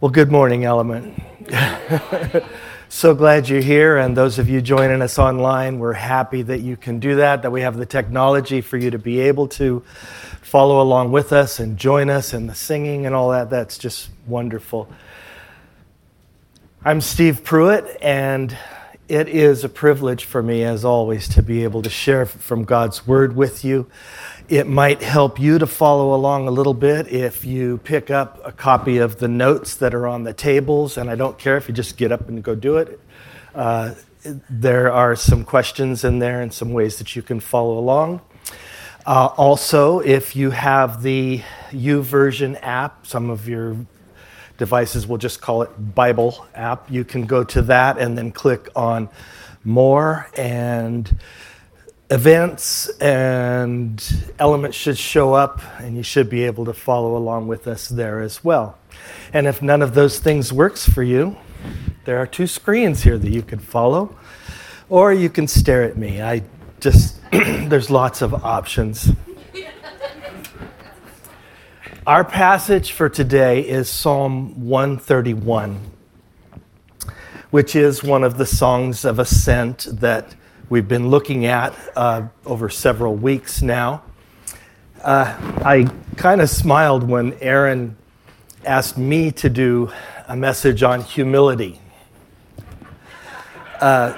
Well, good morning, Element. so glad you're here, and those of you joining us online, we're happy that you can do that, that we have the technology for you to be able to follow along with us and join us in the singing and all that. That's just wonderful. I'm Steve Pruitt, and it is a privilege for me, as always, to be able to share from God's Word with you. It might help you to follow along a little bit if you pick up a copy of the notes that are on the tables, and I don't care if you just get up and go do it. Uh, there are some questions in there and some ways that you can follow along. Uh, also, if you have the YouVersion app, some of your devices will just call it Bible app. You can go to that and then click on More and events and elements should show up, and you should be able to follow along with us there as well. And if none of those things works for you, there are two screens here that you can follow, or you can stare at me. I just, there's lots of options. Our passage for today is Psalm 131, which is one of the songs of ascent that we've been looking at uh, over several weeks now. Uh, I kind of smiled when Aaron asked me to do a message on humility. Uh,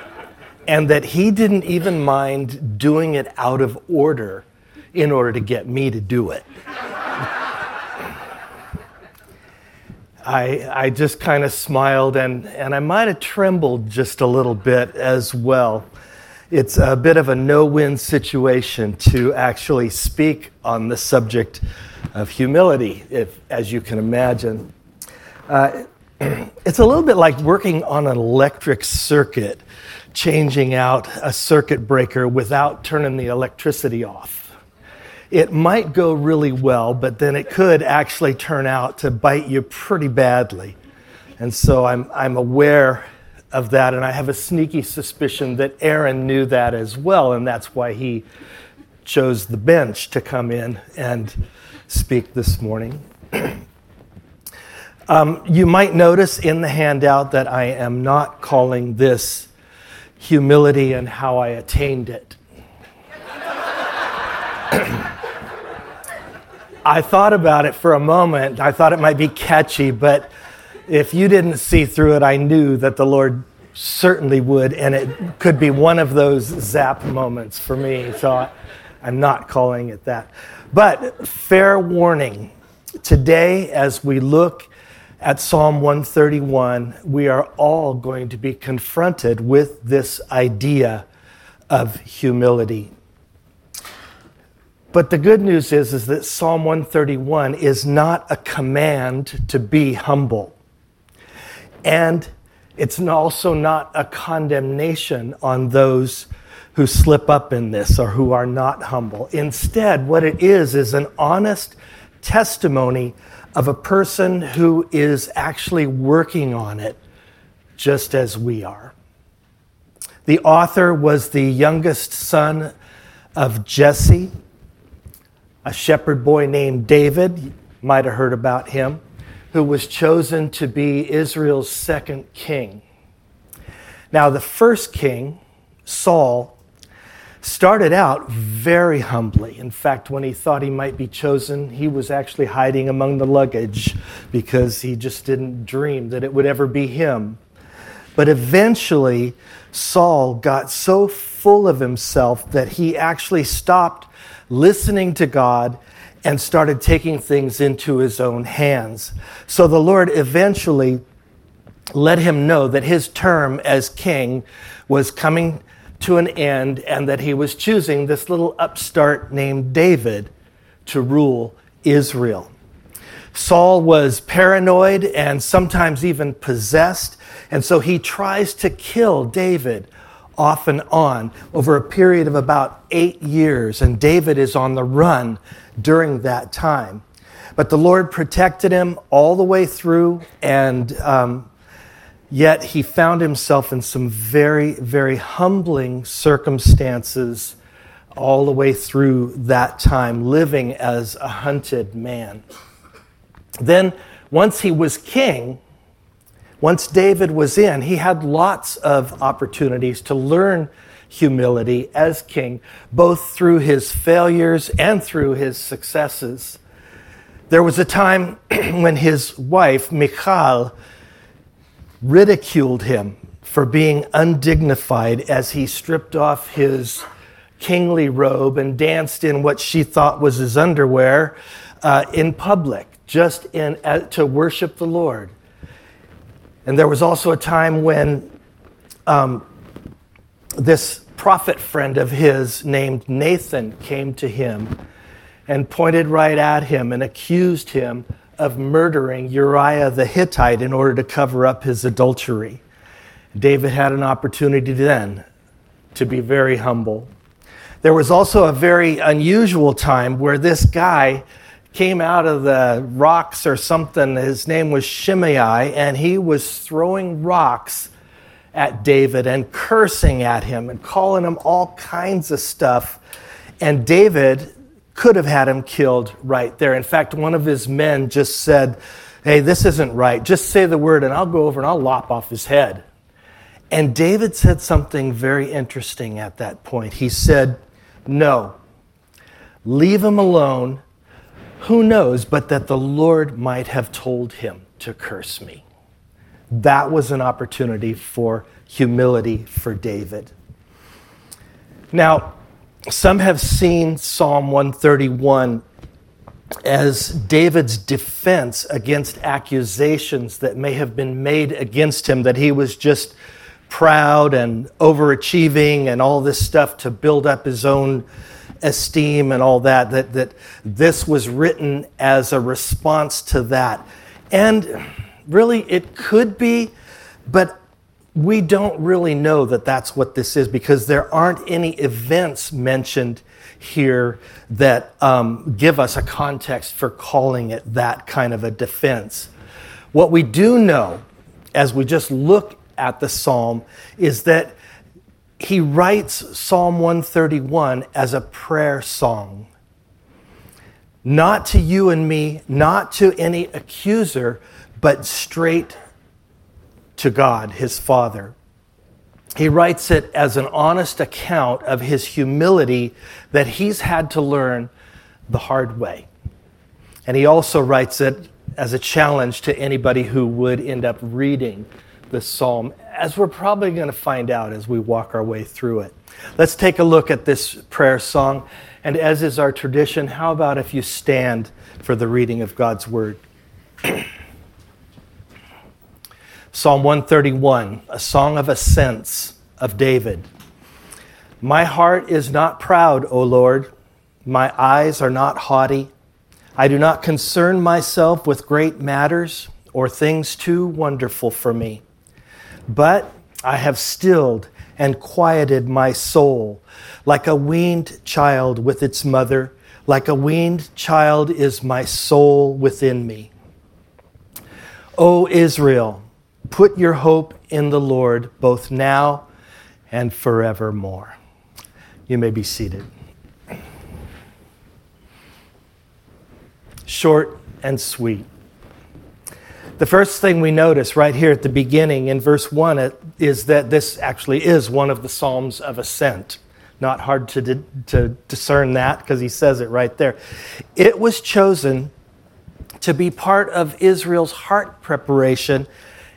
and that he didn't even mind doing it out of order in order to get me to do it. I, I just kind of smiled and, and I might have trembled just a little bit as well it's a bit of a no win situation to actually speak on the subject of humility, if, as you can imagine. Uh, it's a little bit like working on an electric circuit, changing out a circuit breaker without turning the electricity off. It might go really well, but then it could actually turn out to bite you pretty badly. And so I'm, I'm aware of that, and I have a sneaky suspicion that Aaron knew that as well, and that's why he chose the bench to come in and speak this morning. um, you might notice in the handout that I am not calling this humility and how I attained it. I thought about it for a moment. I thought it might be catchy, but if you didn't see through it, I knew that the Lord certainly would, and it could be one of those zap moments for me. So I'm not calling it that. But fair warning today, as we look at Psalm 131, we are all going to be confronted with this idea of humility. But the good news is, is that Psalm 131 is not a command to be humble. And it's also not a condemnation on those who slip up in this or who are not humble. Instead, what it is is an honest testimony of a person who is actually working on it just as we are. The author was the youngest son of Jesse, a shepherd boy named David. You might have heard about him who was chosen to be Israel's second king. Now, the first king, Saul, started out very humbly. In fact, when he thought he might be chosen, he was actually hiding among the luggage because he just didn't dream that it would ever be him. But eventually, Saul got so full of himself that he actually stopped listening to God and started taking things into his own hands. So the Lord eventually let him know that his term as king was coming to an end and that he was choosing this little upstart named David to rule Israel. Saul was paranoid and sometimes even possessed, and so he tries to kill David off and on over a period of about eight years, and David is on the run during that time. But the Lord protected him all the way through, and um, yet he found himself in some very, very humbling circumstances all the way through that time, living as a hunted man. Then, once he was king, Once David was in, he had lots of opportunities to learn humility as king, both through his failures and through his successes. There was a time when his wife, Michal, ridiculed him for being undignified as he stripped off his kingly robe and danced in what she thought was his underwear uh, in public, just in, uh, to worship the Lord. And there was also a time when um, this prophet friend of his named Nathan came to him and pointed right at him and accused him of murdering Uriah the Hittite in order to cover up his adultery. David had an opportunity then to be very humble. There was also a very unusual time where this guy came out of the rocks or something. His name was Shimei, and he was throwing rocks at David and cursing at him and calling him all kinds of stuff. And David could have had him killed right there. In fact, one of his men just said, Hey, this isn't right. Just say the word and I'll go over and I'll lop off his head. And David said something very interesting at that point. He said, No, leave him alone. Who knows but that the Lord might have told him to curse me? That was an opportunity for humility for David. Now, some have seen Psalm 131 as David's defense against accusations that may have been made against him, that he was just proud and overachieving and all this stuff to build up his own esteem and all that, that, that this was written as a response to that. And really, it could be, but we don't really know that that's what this is because there aren't any events mentioned here that um, give us a context for calling it that kind of a defense. What we do know, as we just look at the psalm, is that he writes Psalm 131 as a prayer song. Not to you and me, not to any accuser, but straight to God, his Father. He writes it as an honest account of his humility that he's had to learn the hard way. And he also writes it as a challenge to anybody who would end up reading the psalm, as we're probably going to find out as we walk our way through it. Let's take a look at this prayer song. And as is our tradition, how about if you stand for the reading of God's word? Psalm 131, a song of ascents of David. My heart is not proud, O Lord. My eyes are not haughty. I do not concern myself with great matters or things too wonderful for me. But I have stilled and quieted my soul like a weaned child with its mother. Like a weaned child is my soul within me. O Israel, Put your hope in the Lord both now and forevermore. You may be seated. Short and sweet. The first thing we notice right here at the beginning in verse 1 is that this actually is one of the Psalms of Ascent. Not hard to, to discern that because he says it right there. It was chosen to be part of Israel's heart preparation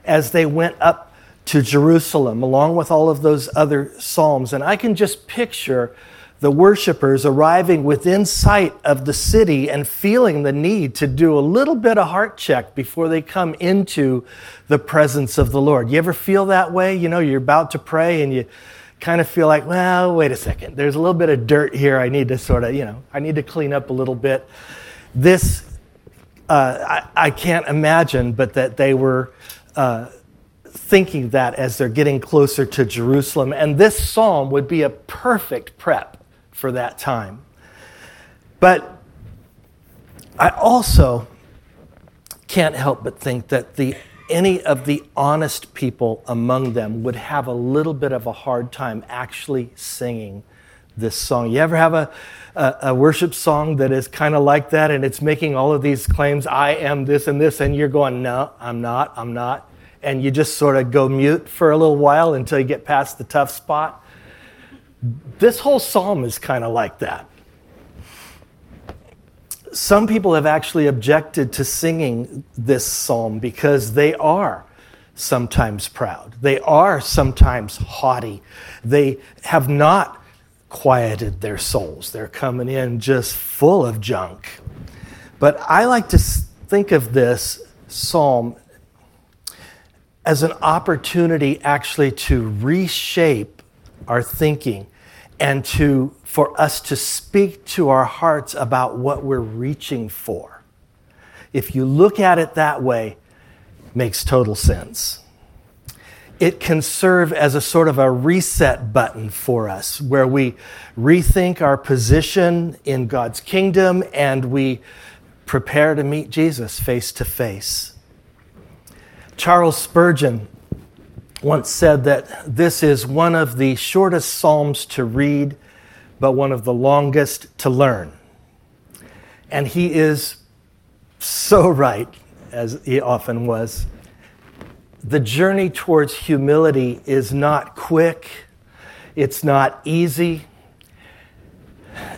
as they went up to Jerusalem, along with all of those other psalms. And I can just picture the worshipers arriving within sight of the city and feeling the need to do a little bit of heart check before they come into the presence of the Lord. You ever feel that way? You know, you're about to pray and you kind of feel like, well, wait a second. There's a little bit of dirt here. I need to sort of, you know, I need to clean up a little bit. This, uh, I, I can't imagine, but that they were uh, thinking that as they're getting closer to Jerusalem. And this psalm would be a perfect prep for that time. But I also can't help but think that the any of the honest people among them would have a little bit of a hard time actually singing this song. You ever have a, a, a worship song that is kind of like that and it's making all of these claims, I am this and this, and you're going, no, I'm not, I'm not and you just sort of go mute for a little while until you get past the tough spot. This whole psalm is kind of like that. Some people have actually objected to singing this psalm because they are sometimes proud. They are sometimes haughty. They have not quieted their souls. They're coming in just full of junk. But I like to think of this psalm as an opportunity actually to reshape our thinking and to for us to speak to our hearts about what we're reaching for. If you look at it that way, makes total sense it can serve as a sort of a reset button for us where we rethink our position in God's kingdom and we prepare to meet Jesus face to face. Charles Spurgeon once said that this is one of the shortest Psalms to read, but one of the longest to learn. And he is so right, as he often was the journey towards humility is not quick, it's not easy,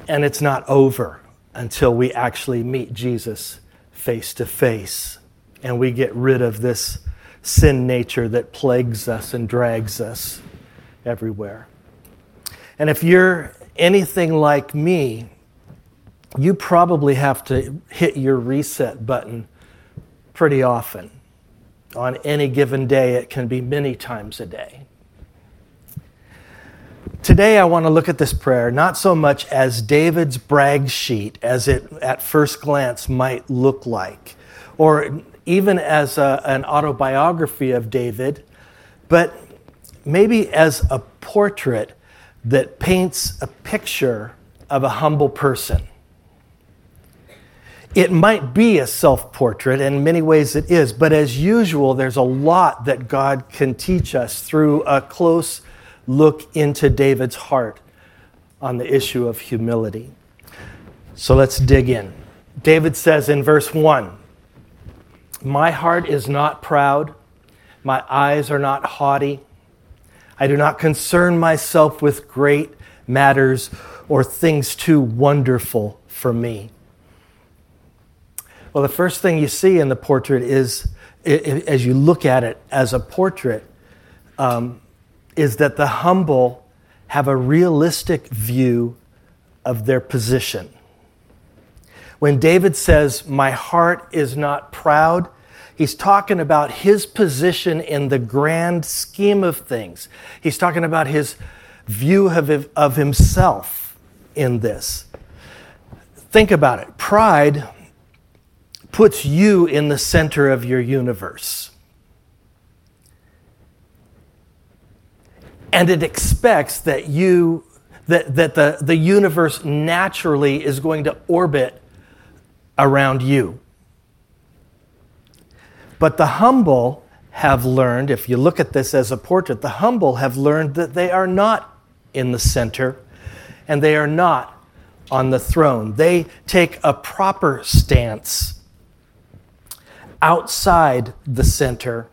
and it's not over until we actually meet Jesus face to face and we get rid of this sin nature that plagues us and drags us everywhere. And if you're anything like me, you probably have to hit your reset button pretty often on any given day, it can be many times a day. Today, I want to look at this prayer not so much as David's brag sheet as it at first glance might look like, or even as a, an autobiography of David, but maybe as a portrait that paints a picture of a humble person it might be a self portrait, in many ways it is, but as usual, there's a lot that God can teach us through a close look into David's heart on the issue of humility. So let's dig in. David says in verse 1 My heart is not proud, my eyes are not haughty. I do not concern myself with great matters or things too wonderful for me. Well, the first thing you see in the portrait is, as you look at it as a portrait, um, is that the humble have a realistic view of their position. When David says, My heart is not proud, he's talking about his position in the grand scheme of things. He's talking about his view of, of himself in this. Think about it. Pride puts you in the center of your universe. And it expects that you that, that the, the universe naturally is going to orbit around you. But the humble have learned, if you look at this as a portrait, the humble have learned that they are not in the center and they are not on the throne. They take a proper stance outside the center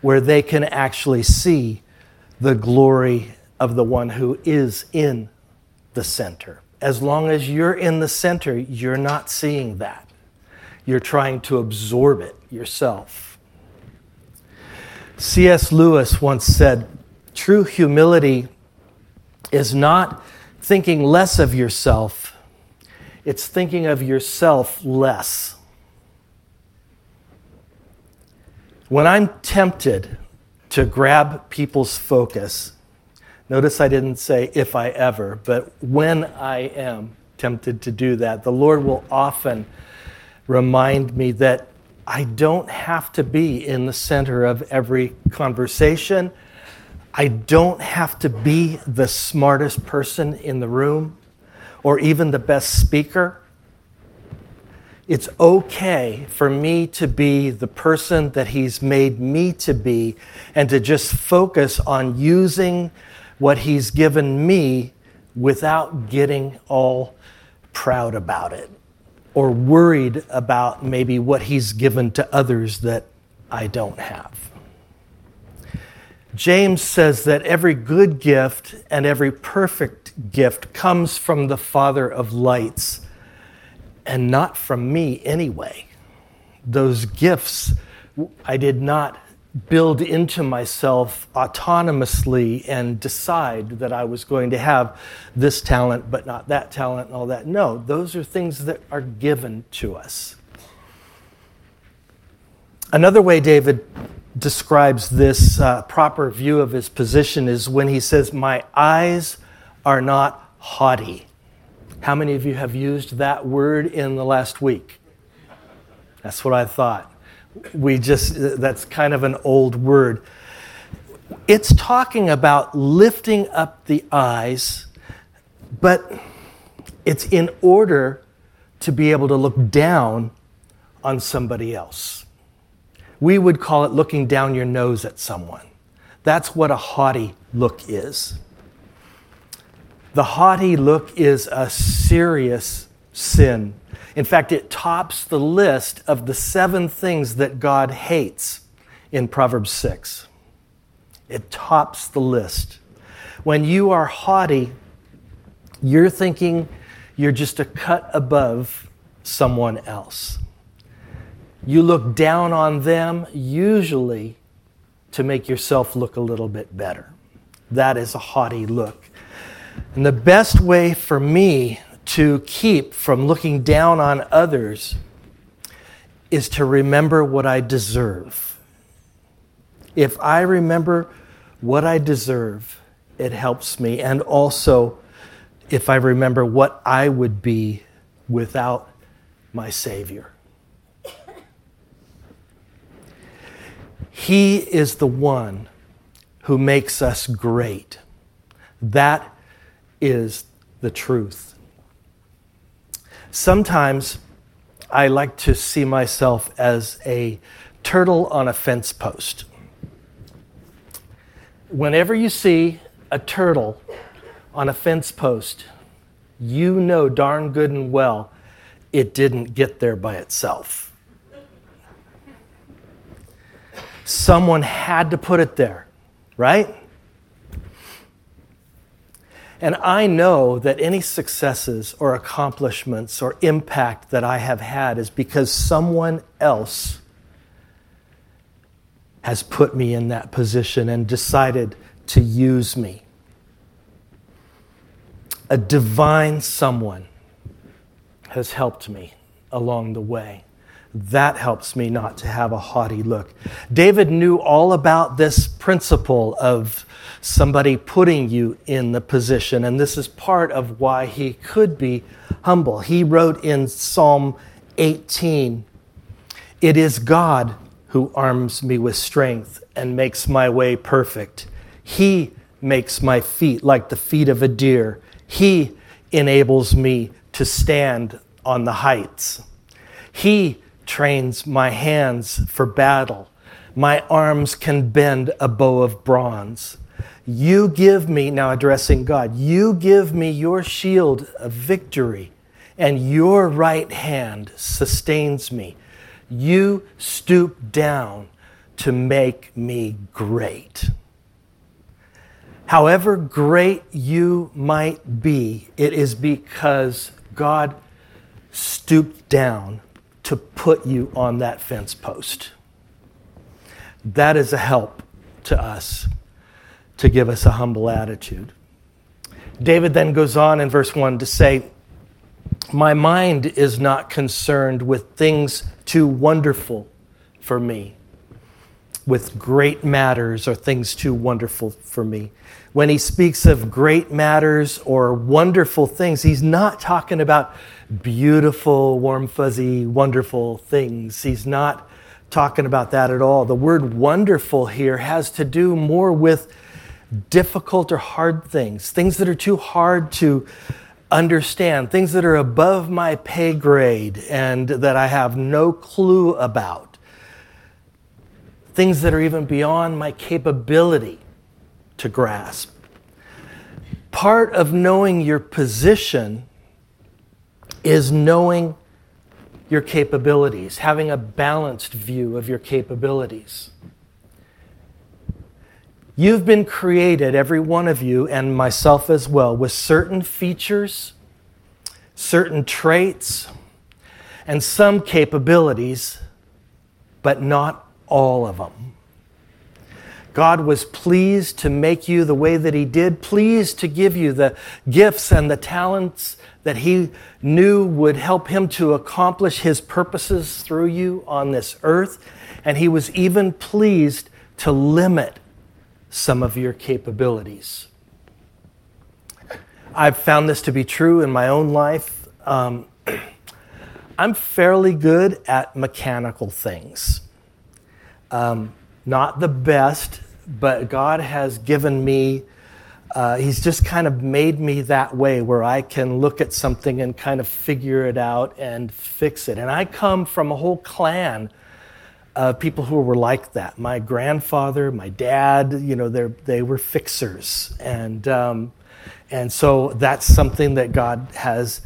where they can actually see the glory of the one who is in the center. As long as you're in the center, you're not seeing that. You're trying to absorb it yourself. C.S. Lewis once said, True humility is not thinking less of yourself, it's thinking of yourself less. When I'm tempted to grab people's focus, notice I didn't say if I ever, but when I am tempted to do that, the Lord will often remind me that I don't have to be in the center of every conversation. I don't have to be the smartest person in the room or even the best speaker it's okay for me to be the person that He's made me to be and to just focus on using what He's given me without getting all proud about it or worried about maybe what He's given to others that I don't have. James says that every good gift and every perfect gift comes from the Father of lights and not from me anyway. Those gifts I did not build into myself autonomously and decide that I was going to have this talent but not that talent and all that. No, those are things that are given to us. Another way David describes this uh, proper view of his position is when he says, My eyes are not haughty. How many of you have used that word in the last week? That's what I thought. We just, that's kind of an old word. It's talking about lifting up the eyes, but it's in order to be able to look down on somebody else. We would call it looking down your nose at someone. That's what a haughty look is. The haughty look is a serious sin. In fact, it tops the list of the seven things that God hates in Proverbs 6. It tops the list. When you are haughty, you're thinking you're just a cut above someone else. You look down on them, usually to make yourself look a little bit better. That is a haughty look. And the best way for me to keep from looking down on others is to remember what I deserve. If I remember what I deserve, it helps me. And also, if I remember what I would be without my Savior. He is the one who makes us great. That is the truth. Sometimes I like to see myself as a turtle on a fence post. Whenever you see a turtle on a fence post, you know darn good and well it didn't get there by itself. Someone had to put it there, right? And I know that any successes or accomplishments or impact that I have had is because someone else has put me in that position and decided to use me. A divine someone has helped me along the way. That helps me not to have a haughty look. David knew all about this principle of somebody putting you in the position, and this is part of why he could be humble. He wrote in Psalm 18 It is God who arms me with strength and makes my way perfect. He makes my feet like the feet of a deer. He enables me to stand on the heights. He trains my hands for battle. My arms can bend a bow of bronze. You give me, now addressing God, you give me your shield of victory, and your right hand sustains me. You stoop down to make me great. However great you might be, it is because God stooped down to put you on that fence post. That is a help to us to give us a humble attitude. David then goes on in verse 1 to say, My mind is not concerned with things too wonderful for me, with great matters or things too wonderful for me. When he speaks of great matters or wonderful things, he's not talking about beautiful, warm, fuzzy, wonderful things. He's not talking about that at all. The word wonderful here has to do more with difficult or hard things, things that are too hard to understand, things that are above my pay grade and that I have no clue about, things that are even beyond my capability to grasp. Part of knowing your position is knowing your capabilities, having a balanced view of your capabilities. You've been created, every one of you, and myself as well, with certain features, certain traits, and some capabilities, but not all of them. God was pleased to make you the way that He did, pleased to give you the gifts and the talents that He knew would help Him to accomplish His purposes through you on this earth. And He was even pleased to limit some of your capabilities. I've found this to be true in my own life. Um, I'm fairly good at mechanical things. Um, not the best, but God has given me, uh, He's just kind of made me that way where I can look at something and kind of figure it out and fix it. And I come from a whole clan of people who were like that. My grandfather, my dad, you know, they were fixers. And, um, and so that's something that God has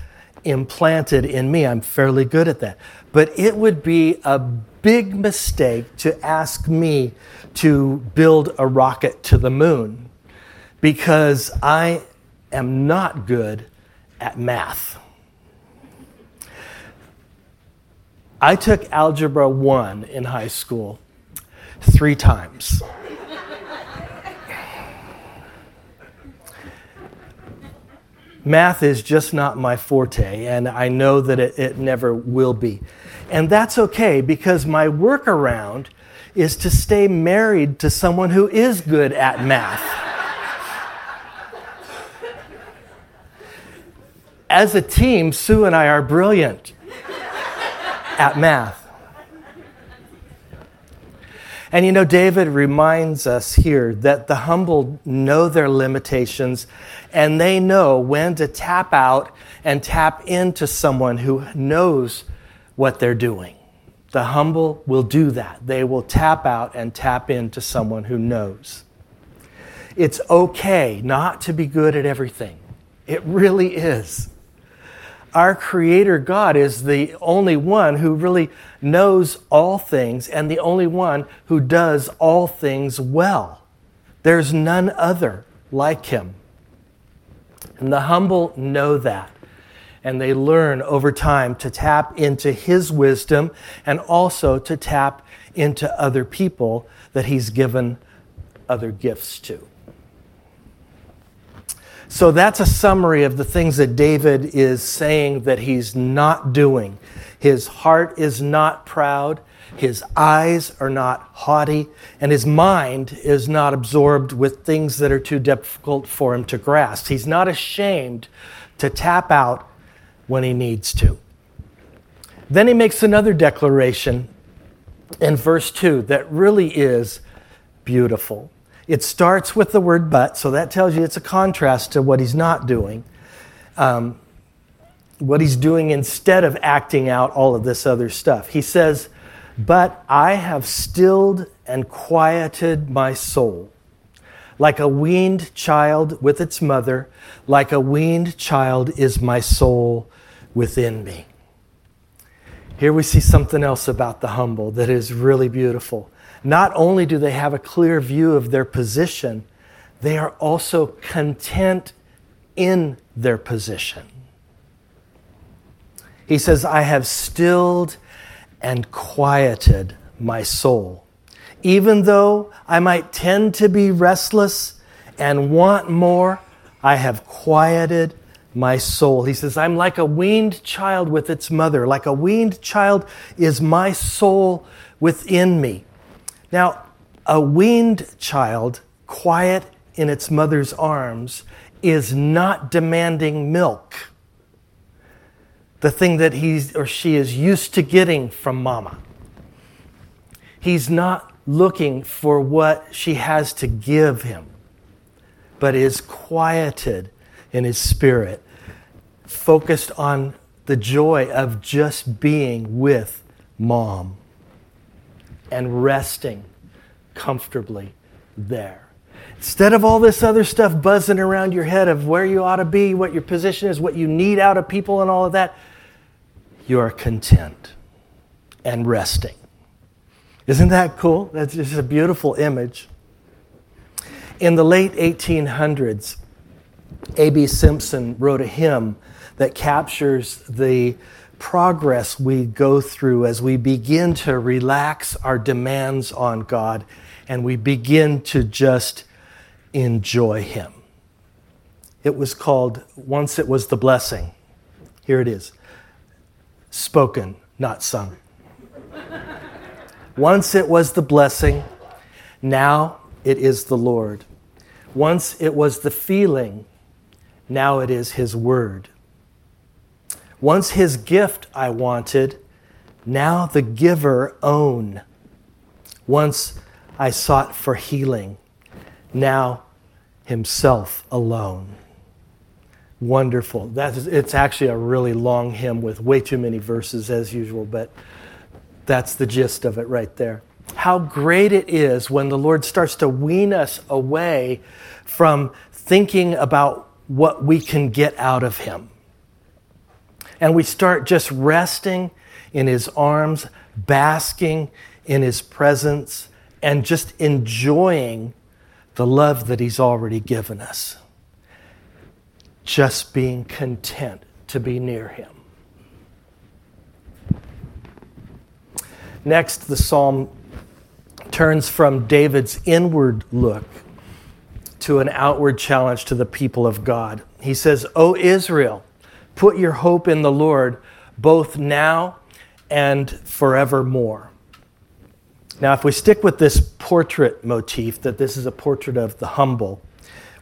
implanted in me. I'm fairly good at that. But it would be a big mistake to ask me to build a rocket to the moon because I am not good at math. I took Algebra 1 in high school three times. Math is just not my forte, and I know that it, it never will be. And that's okay because my workaround is to stay married to someone who is good at math. As a team, Sue and I are brilliant at math. And you know, David reminds us here that the humble know their limitations and they know when to tap out and tap into someone who knows what they're doing. The humble will do that. They will tap out and tap into someone who knows. It's okay not to be good at everything. It really is. Our Creator God is the only one who really knows all things and the only one who does all things well. There's none other like Him. And the humble know that and they learn over time to tap into his wisdom and also to tap into other people that he's given other gifts to. So that's a summary of the things that David is saying that he's not doing. His heart is not proud, his eyes are not haughty, and his mind is not absorbed with things that are too difficult for him to grasp. He's not ashamed to tap out when he needs to. Then he makes another declaration in verse 2 that really is beautiful. It starts with the word but, so that tells you it's a contrast to what he's not doing. Um, what he's doing instead of acting out all of this other stuff. He says, But I have stilled and quieted my soul. Like a weaned child with its mother, like a weaned child is my soul within me. Here we see something else about the humble that is really beautiful. Not only do they have a clear view of their position, they are also content in their position. He says, I have stilled and quieted my soul. Even though I might tend to be restless and want more, I have quieted my soul. He says, I'm like a weaned child with its mother. Like a weaned child is my soul within me. Now, a weaned child, quiet in its mother's arms, is not demanding milk, the thing that he or she is used to getting from mama. He's not looking for what she has to give him, but is quieted in his spirit, focused on the joy of just being with mom and resting comfortably there. Instead of all this other stuff buzzing around your head of where you ought to be, what your position is, what you need out of people, and all of that, you are content and resting. Isn't that cool? That's just a beautiful image. In the late 1800s, A.B. Simpson wrote a hymn that captures the progress we go through as we begin to relax our demands on God and we begin to just enjoy Him. It was called Once It Was the Blessing. Here it is spoken, not sung. Once it was the blessing, now it is the Lord. Once it was the feeling, now it is His word. Once His gift I wanted, now the giver own. Once I sought for healing, now Himself alone. Wonderful. That is, it's actually a really long hymn with way too many verses as usual, but that's the gist of it right there. How great it is when the Lord starts to wean us away from thinking about what we can get out of Him. And we start just resting in His arms, basking in His presence, and just enjoying the love that He's already given us. Just being content to be near Him. Next, the psalm turns from David's inward look to an outward challenge to the people of God. He says, O Israel, put your hope in the Lord both now and forevermore. Now, if we stick with this portrait motif, that this is a portrait of the humble,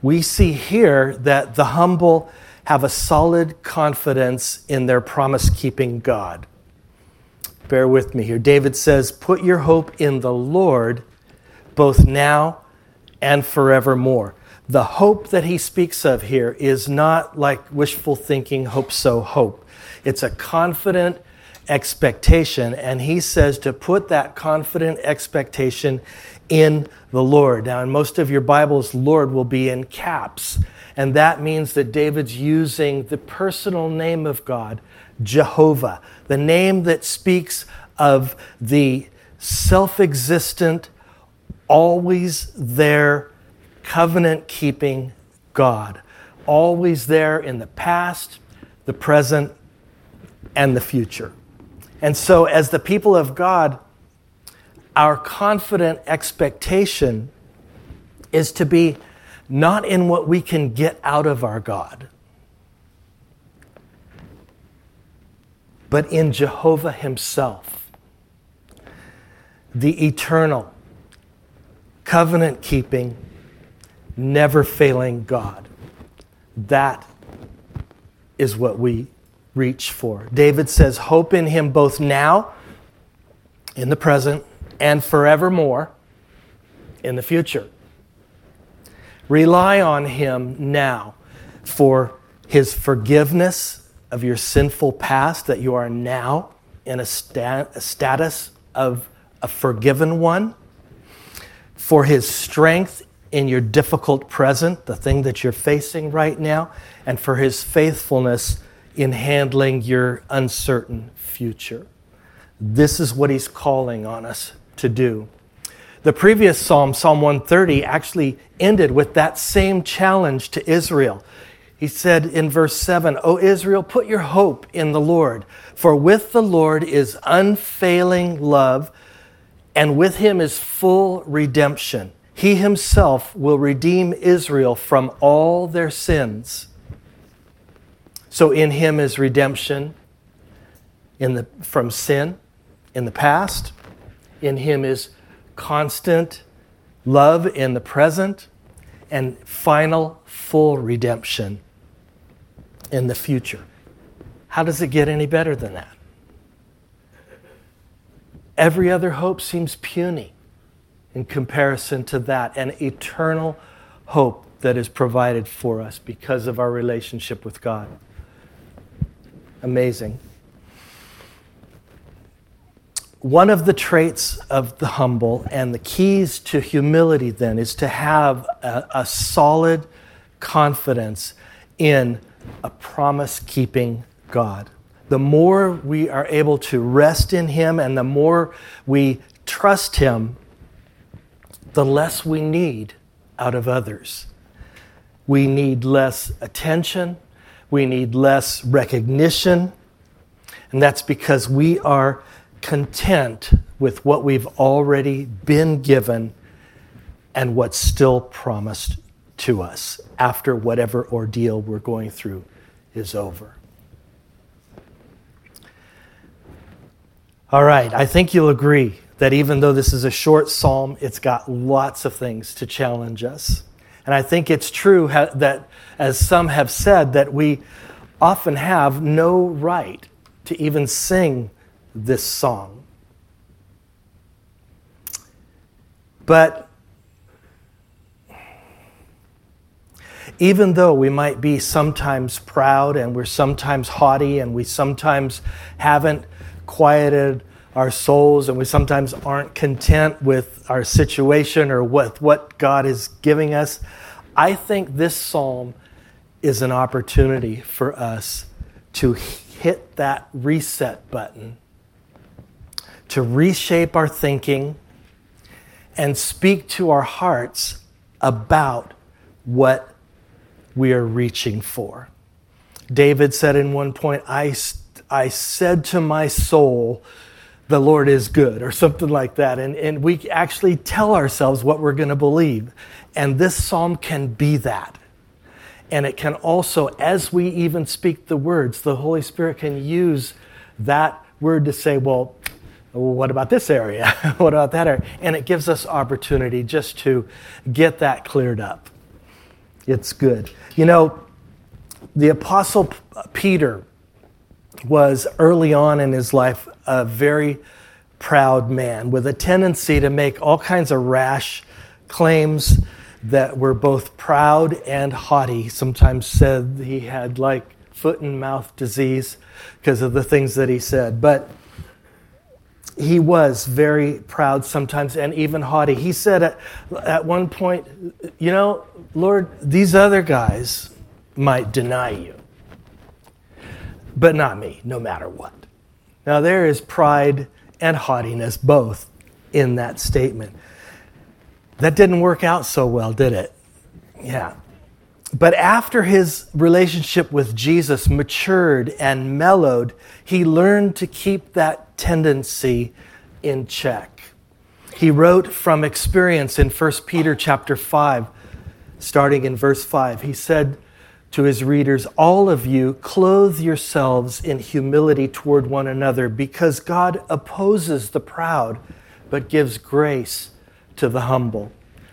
we see here that the humble have a solid confidence in their promise keeping God. Bear with me here. David says, Put your hope in the Lord both now and forevermore. The hope that he speaks of here is not like wishful thinking, hope so, hope. It's a confident expectation, and he says to put that confident expectation in the Lord. Now, in most of your Bibles, Lord will be in caps, and that means that David's using the personal name of God Jehovah, the name that speaks of the self existent, always there, covenant keeping God. Always there in the past, the present, and the future. And so, as the people of God, our confident expectation is to be not in what we can get out of our God but in Jehovah Himself, the eternal, covenant keeping, never failing God. That is what we reach for. David says, Hope in Him both now, in the present, and forevermore, in the future. Rely on Him now for His forgiveness of your sinful past that you are now in a, a status of a forgiven one, for his strength in your difficult present, the thing that you're facing right now, and for his faithfulness in handling your uncertain future. This is what he's calling on us to do. The previous psalm, Psalm 130, actually ended with that same challenge to Israel. He said in verse 7, O Israel, put your hope in the Lord, for with the Lord is unfailing love, and with him is full redemption. He himself will redeem Israel from all their sins. So in him is redemption in the, from sin in the past. In him is constant love in the present and final full redemption in the future. How does it get any better than that? Every other hope seems puny in comparison to that, an eternal hope that is provided for us because of our relationship with God. Amazing. One of the traits of the humble and the keys to humility, then, is to have a, a solid confidence in a promise keeping God. the more we are able to rest in Him and the more we trust Him, the less we need out of others. We need less attention, we need less recognition, and that's because we are content with what we've already been given and what's still promised to us after whatever ordeal we're going through is over. All right, I think you'll agree that even though this is a short psalm, it's got lots of things to challenge us. And I think it's true that, as some have said, that we often have no right to even sing this song. But even though we might be sometimes proud and we're sometimes haughty and we sometimes haven't quieted our souls and we sometimes aren't content with our situation or with what God is giving us, I think this psalm is an opportunity for us to hit that reset button, to reshape our thinking, and speak to our hearts about what we are reaching for. David said in one point, I, I said to my soul, the Lord is good, or something like that. And, and we actually tell ourselves what we're going to believe. And this psalm can be that. And it can also, as we even speak the words, the Holy Spirit can use that word to say, well, what about this area? what about that area? And it gives us opportunity just to get that cleared up. It's good. You know, the Apostle Peter was early on in his life a very proud man with a tendency to make all kinds of rash claims that were both proud and haughty. Sometimes said he had like foot and mouth disease because of the things that he said. But he was very proud sometimes and even haughty. He said at, at one point, You know, Lord, these other guys might deny you, but not me, no matter what. Now, there is pride and haughtiness both in that statement. That didn't work out so well, did it? Yeah. But after his relationship with Jesus matured and mellowed, he learned to keep that tendency in check. He wrote from experience in 1 Peter chapter 5, starting in verse 5. He said to his readers, All of you clothe yourselves in humility toward one another, because God opposes the proud, but gives grace to the humble.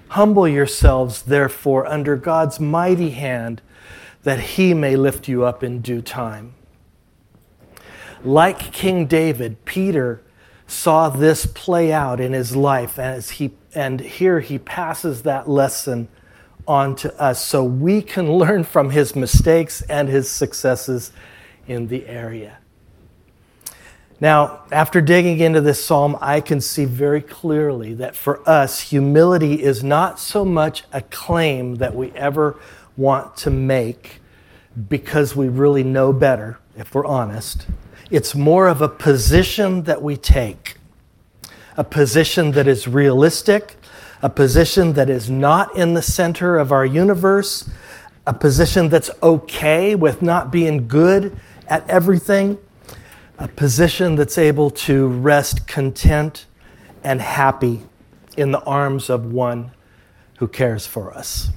Humble yourselves, therefore, under God's mighty hand, that he may lift you up in due time. Like King David, Peter saw this play out in his life as he and here he passes that lesson on to us so we can learn from his mistakes and his successes in the area. Now, after digging into this psalm, I can see very clearly that for us, humility is not so much a claim that we ever want to make because we really know better, if we're honest. It's more of a position that we take, a position that is realistic, a position that is not in the center of our universe, a position that's okay with not being good at everything a position that's able to rest content and happy in the arms of one who cares for us.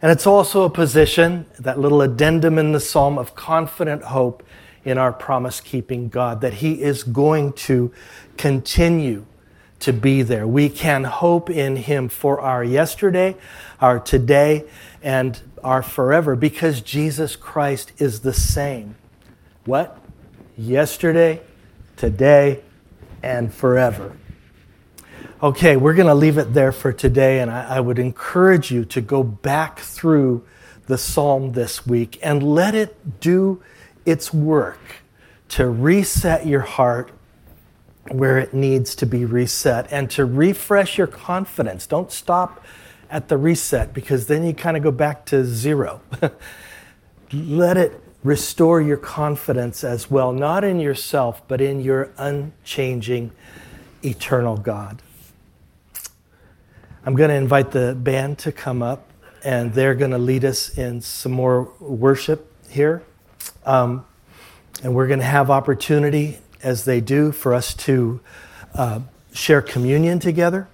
And it's also a position, that little addendum in the psalm, of confident hope in our promise keeping God, that He is going to continue to be there. We can hope in Him for our yesterday, our today, and our forever because Jesus Christ is the same what? Yesterday, today, and forever. Okay, we're going to leave it there for today, and I, I, would encourage you to go back through the psalm this week and let it do its work to reset your heart where it needs to be reset and to refresh your confidence. Don't stop at the reset because then you kind of go back to zero. let it restore your confidence as well, not in yourself, but in your unchanging, eternal God. I'm going to invite the band to come up, and they're going to lead us in some more worship here. Um, and we're going to have opportunity, as they do, for us to uh, share communion together.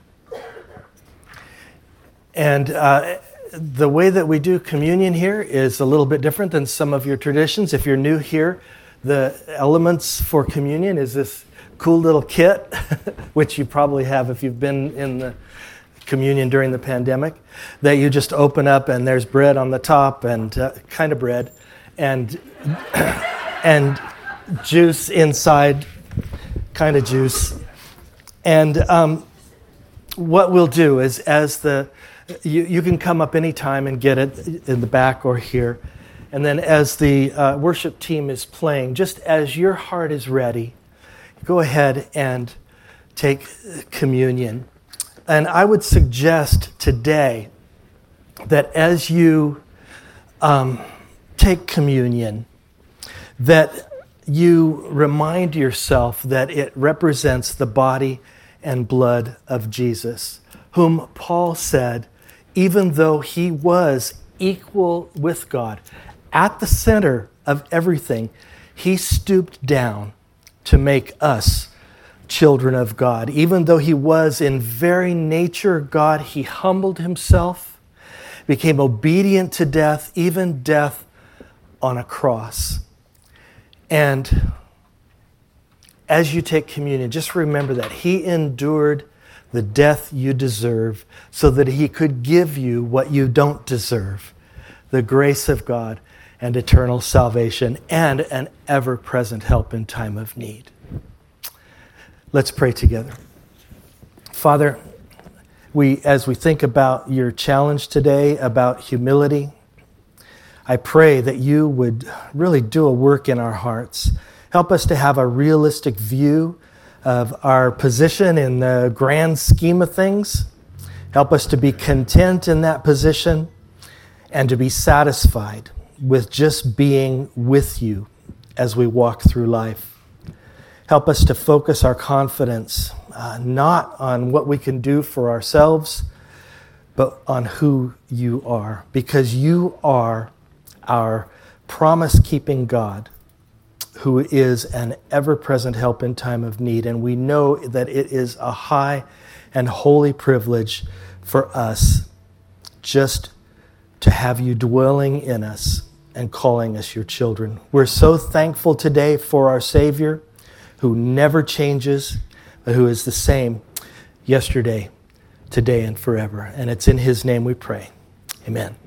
And uh, the way that we do communion here is a little bit different than some of your traditions. If you're new here, the elements for communion is this cool little kit, which you probably have if you've been in the communion during the pandemic, that you just open up and there's bread on the top and uh, kind of bread and and juice inside, kind of juice. And um, what we'll do is as the you, you can come up anytime and get it in the back or here. And then as the uh, worship team is playing, just as your heart is ready, go ahead and take communion. And I would suggest today that as you um, take communion, that you remind yourself that it represents the body and blood of Jesus, whom Paul said even though he was equal with God, at the center of everything, he stooped down to make us children of God. Even though he was in very nature God, he humbled himself, became obedient to death, even death on a cross. And as you take communion, just remember that he endured the death you deserve, so that He could give you what you don't deserve the grace of God and eternal salvation and an ever present help in time of need. Let's pray together. Father, we, as we think about your challenge today about humility, I pray that you would really do a work in our hearts. Help us to have a realistic view of our position in the grand scheme of things. Help us to be content in that position and to be satisfied with just being with you as we walk through life. Help us to focus our confidence uh, not on what we can do for ourselves, but on who you are, because you are our promise keeping God who is an ever present help in time of need. And we know that it is a high and holy privilege for us just to have you dwelling in us and calling us your children. We're so thankful today for our Savior who never changes, but who is the same yesterday, today, and forever. And it's in His name we pray. Amen.